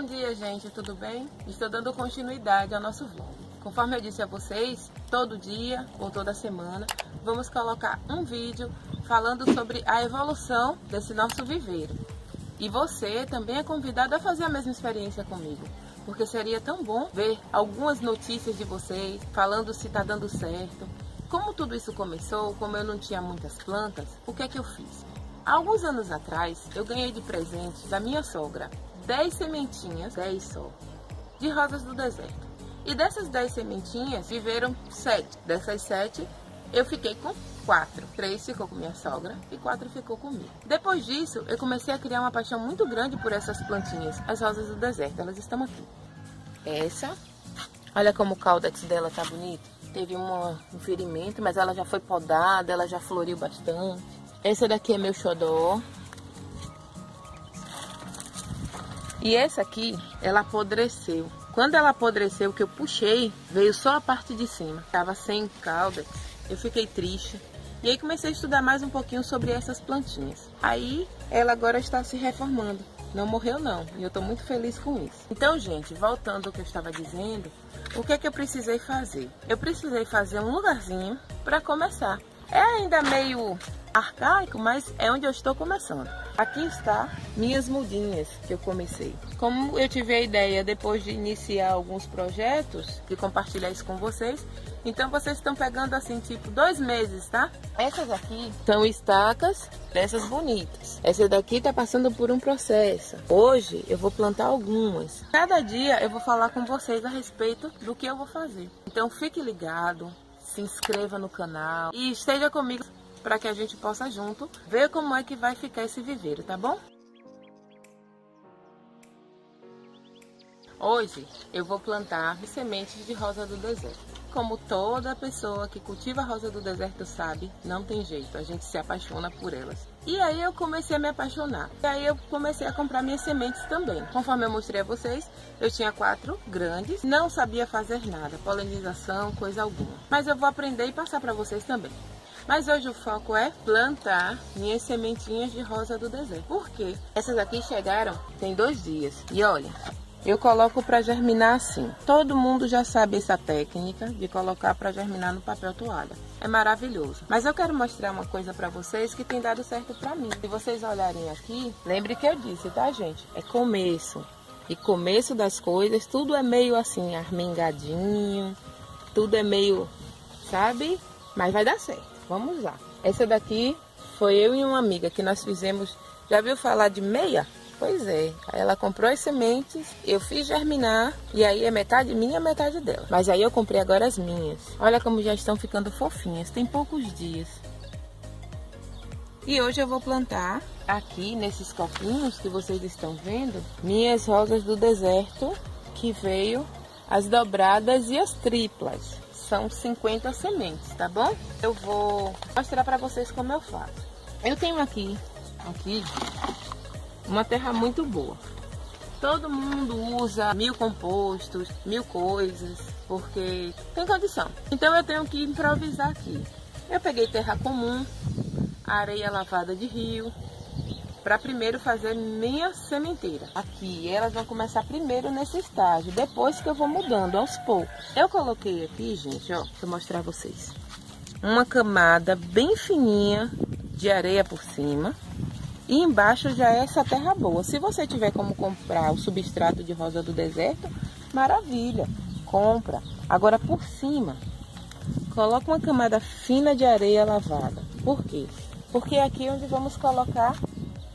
Bom dia, gente, tudo bem? Estou dando continuidade ao nosso vlog. Conforme eu disse a vocês, todo dia ou toda semana vamos colocar um vídeo falando sobre a evolução desse nosso viveiro. E você também é convidado a fazer a mesma experiência comigo, porque seria tão bom ver algumas notícias de vocês falando se está dando certo. Como tudo isso começou, como eu não tinha muitas plantas, o que é que eu fiz? Há alguns anos atrás, eu ganhei de presente da minha sogra 10 sementinhas, 10 só, de rosas do deserto. E dessas 10 sementinhas, viveram 7. Dessas 7, eu fiquei com 4. 3 ficou com minha sogra e 4 ficou comigo. Depois disso, eu comecei a criar uma paixão muito grande por essas plantinhas, as rosas do deserto. Elas estão aqui. Essa, olha como o caudex dela tá bonito. Teve um ferimento, mas ela já foi podada, ela já floriu bastante. Essa daqui é meu xodó, E essa aqui, ela apodreceu. Quando ela apodreceu, que eu puxei, veio só a parte de cima. Tava sem calda. Eu fiquei triste. E aí comecei a estudar mais um pouquinho sobre essas plantinhas. Aí ela agora está se reformando. Não morreu não, e eu estou muito feliz com isso. Então, gente, voltando ao que eu estava dizendo, o que é que eu precisei fazer? Eu precisei fazer um lugarzinho para começar. É ainda meio arcaico, mas é onde eu estou começando. Aqui está minhas mudinhas que eu comecei. Como eu tive a ideia depois de iniciar alguns projetos e compartilhar isso com vocês, então vocês estão pegando assim tipo dois meses, tá? Essas aqui são estacas dessas bonitas. Essa daqui está passando por um processo. Hoje eu vou plantar algumas. Cada dia eu vou falar com vocês a respeito do que eu vou fazer. Então fique ligado, se inscreva no canal e esteja comigo para que a gente possa junto ver como é que vai ficar esse viveiro, tá bom? Hoje eu vou plantar sementes de rosa do deserto. Como toda pessoa que cultiva rosa do deserto sabe, não tem jeito, a gente se apaixona por elas. E aí eu comecei a me apaixonar. E aí eu comecei a comprar minhas sementes também. Conforme eu mostrei a vocês, eu tinha quatro grandes, não sabia fazer nada, polinização, coisa alguma. Mas eu vou aprender e passar para vocês também. Mas hoje o foco é plantar minhas sementinhas de rosa do deserto. Por quê? Essas aqui chegaram tem dois dias. E olha, eu coloco para germinar assim. Todo mundo já sabe essa técnica de colocar para germinar no papel toalha. É maravilhoso. Mas eu quero mostrar uma coisa para vocês que tem dado certo para mim. Se vocês olharem aqui, lembre que eu disse, tá, gente? É começo. E começo das coisas, tudo é meio assim, armengadinho, tudo é meio, sabe? Mas vai dar certo. Vamos lá. Essa daqui foi eu e uma amiga que nós fizemos. Já viu falar de meia? Pois é. Ela comprou as sementes, eu fiz germinar e aí é metade minha, metade dela. Mas aí eu comprei agora as minhas. Olha como já estão ficando fofinhas. Tem poucos dias. E hoje eu vou plantar aqui nesses copinhos que vocês estão vendo, minhas rosas do deserto que veio as dobradas e as triplas são 50 sementes, tá bom? Eu vou mostrar para vocês como eu faço. Eu tenho aqui, aqui, uma terra muito boa. Todo mundo usa mil compostos, mil coisas, porque tem condição. Então eu tenho que improvisar aqui. Eu peguei terra comum, areia lavada de rio, para primeiro fazer minha sementeira. Aqui, elas vão começar primeiro nesse estágio, depois que eu vou mudando aos poucos. Eu coloquei aqui, gente, ó, eu mostrar a vocês. Uma camada bem fininha de areia por cima. E embaixo já é essa terra boa. Se você tiver como comprar o substrato de rosa do deserto, maravilha, compra. Agora por cima, coloca uma camada fina de areia lavada. Por quê? Porque é aqui onde vamos colocar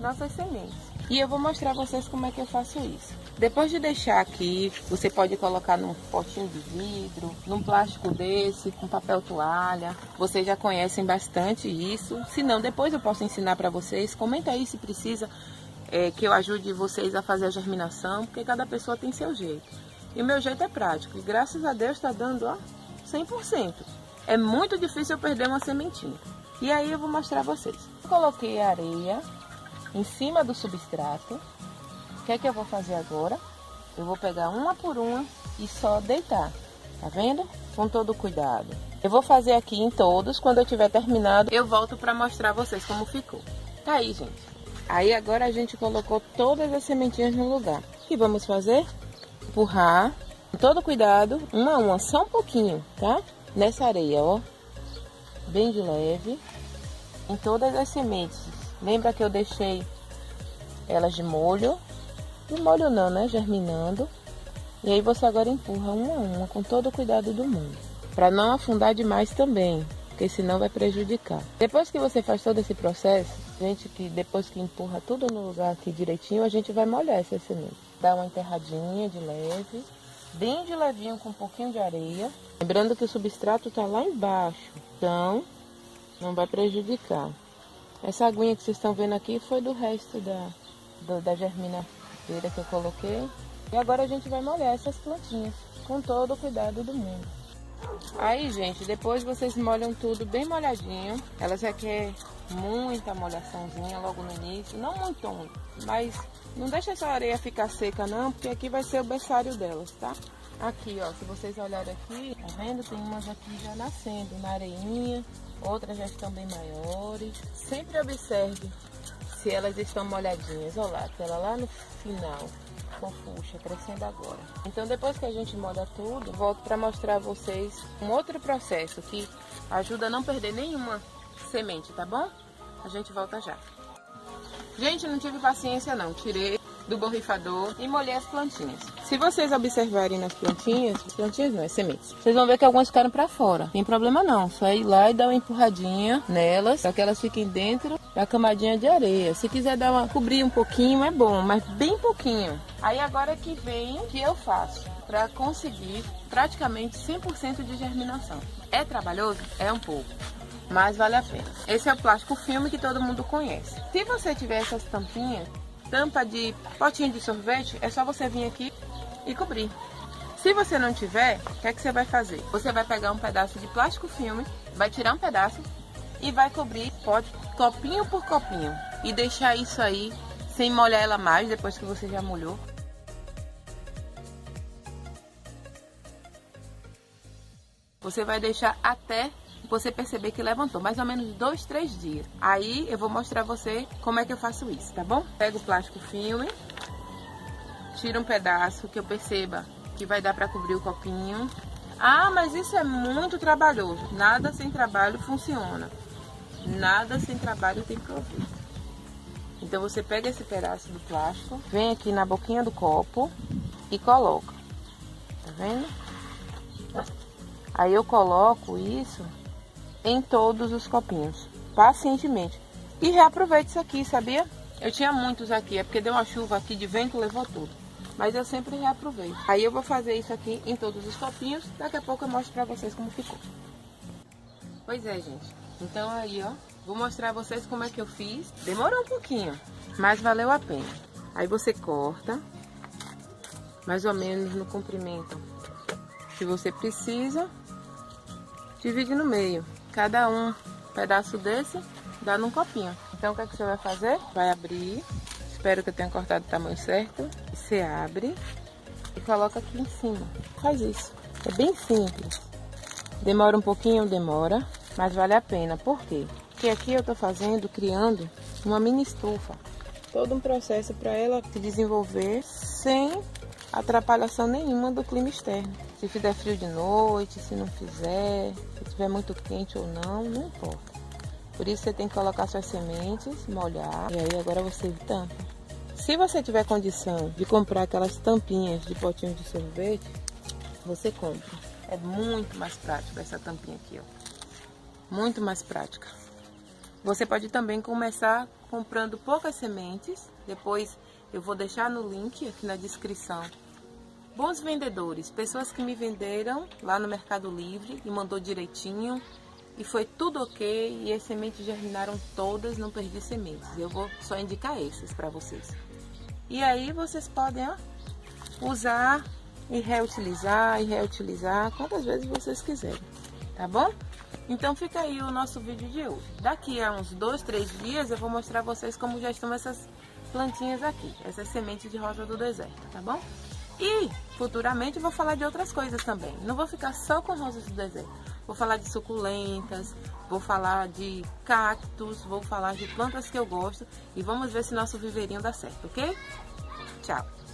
nossas sementes. E eu vou mostrar a vocês como é que eu faço isso. Depois de deixar aqui, você pode colocar num potinho de vidro, num plástico desse, com papel toalha. Vocês já conhecem bastante isso. Se não, depois eu posso ensinar para vocês. Comenta aí se precisa é, que eu ajude vocês a fazer a germinação, porque cada pessoa tem seu jeito. E o meu jeito é prático. E graças a Deus está dando ó, 100%. É muito difícil eu perder uma sementinha. E aí eu vou mostrar a vocês. Coloquei areia em cima do substrato. O que é que eu vou fazer agora? Eu vou pegar uma por uma e só deitar. Tá vendo? Com todo cuidado. Eu vou fazer aqui em todos. Quando eu tiver terminado, eu volto para mostrar a vocês como ficou. Tá aí, gente. Aí agora a gente colocou todas as sementinhas no lugar. O que vamos fazer? Empurrar, com todo cuidado, uma a uma, só um pouquinho, tá? Nessa areia, ó. Bem de leve. Em todas as sementes. Lembra que eu deixei elas de molho? De molho não, né? Germinando. E aí você agora empurra uma a uma, com todo o cuidado do mundo. Para não afundar demais também, porque senão vai prejudicar. Depois que você faz todo esse processo, gente que depois que empurra tudo no lugar aqui direitinho, a gente vai molhar essa semente. Dá uma enterradinha de leve, bem de levinho com um pouquinho de areia. Lembrando que o substrato está lá embaixo, então não vai prejudicar. Essa aguinha que vocês estão vendo aqui foi do resto da, do, da germinadeira que eu coloquei. E agora a gente vai molhar essas plantinhas com todo o cuidado do mundo. Aí, gente, depois vocês molham tudo bem molhadinho. Elas requer muita molhaçãozinha logo no início. Não muito muito, mas não deixa essa areia ficar seca não, porque aqui vai ser o berçário delas, tá? Aqui, ó, se vocês olharem aqui, tá vendo? Tem umas aqui já nascendo na areinha, outras já estão bem maiores. Sempre observe se elas estão molhadinhas. Olha lá, aquela lá no final fofucha, crescendo agora. Então depois que a gente molha tudo, volto para mostrar a vocês um outro processo que ajuda a não perder nenhuma semente, tá bom? A gente volta já. Gente, não tive paciência não, tirei do borrifador e molhei as plantinhas. Se vocês observarem nas plantinhas, plantinhas não, é sementes, vocês vão ver que algumas ficaram para fora. Tem problema não, só ir lá e dar uma empurradinha nelas, para que elas fiquem dentro da camadinha de areia. Se quiser dar uma, cobrir um pouquinho é bom, mas bem pouquinho. Aí agora que vem o que eu faço para conseguir praticamente 100% de germinação. É trabalhoso? É um pouco mas vale a pena. Esse é o plástico filme que todo mundo conhece. Se você tiver essas tampinhas, tampa de potinho de sorvete, é só você vir aqui e cobrir. Se você não tiver, o que é que você vai fazer? Você vai pegar um pedaço de plástico filme, vai tirar um pedaço e vai cobrir pode copinho por copinho e deixar isso aí sem molhar ela mais depois que você já molhou. Você vai deixar até você perceber que levantou mais ou menos dois, três dias. Aí eu vou mostrar você como é que eu faço isso, tá bom? Pego o plástico filme, tiro um pedaço que eu perceba que vai dar para cobrir o copinho. Ah, mas isso é muito trabalhoso. Nada sem trabalho funciona. Nada sem trabalho tem proveito. Então você pega esse pedaço do plástico, vem aqui na boquinha do copo e coloca. Tá vendo? Aí eu coloco isso em todos os copinhos, pacientemente. E reaproveite isso aqui, sabia? Eu tinha muitos aqui, é porque deu uma chuva aqui de vento, levou tudo. Mas eu sempre reaproveito. Aí eu vou fazer isso aqui em todos os copinhos, daqui a pouco eu mostro pra vocês como ficou. Pois é, gente. Então aí, ó, vou mostrar a vocês como é que eu fiz. Demorou um pouquinho, mas valeu a pena. Aí você corta, mais ou menos no comprimento que você precisa. Divide no meio. Cada um pedaço desse dá num copinho. Então o que, é que você vai fazer? Vai abrir. Espero que eu tenha cortado o tamanho certo. Você abre e coloca aqui em cima. Faz isso. É bem simples. Demora um pouquinho, demora, mas vale a pena. Por quê? Porque aqui eu estou fazendo, criando uma mini estufa. Todo um processo para ela se desenvolver sem atrapalhação nenhuma do clima externo. Se fizer frio de noite, se não fizer, se estiver muito quente ou não, não importa. Por isso você tem que colocar suas sementes, molhar e aí agora você tampa. Se você tiver condição de comprar aquelas tampinhas de potinho de sorvete, você compra. É muito mais prático essa tampinha aqui, ó. Muito mais prática. Você pode também começar comprando poucas sementes. Depois eu vou deixar no link aqui na descrição Bons vendedores, pessoas que me venderam lá no Mercado Livre e mandou direitinho e foi tudo ok e as sementes germinaram todas, não perdi sementes. Eu vou só indicar esses para vocês. E aí vocês podem ó, usar e reutilizar e reutilizar quantas vezes vocês quiserem, tá bom? Então fica aí o nosso vídeo de hoje. Daqui a uns dois, três dias eu vou mostrar vocês como já estão essas plantinhas aqui, essas sementes de rosa do deserto, tá bom? E futuramente vou falar de outras coisas também. Não vou ficar só com rosas do deserto. Vou falar de suculentas, vou falar de cactos, vou falar de plantas que eu gosto e vamos ver se nosso viveirinho dá certo, ok? Tchau!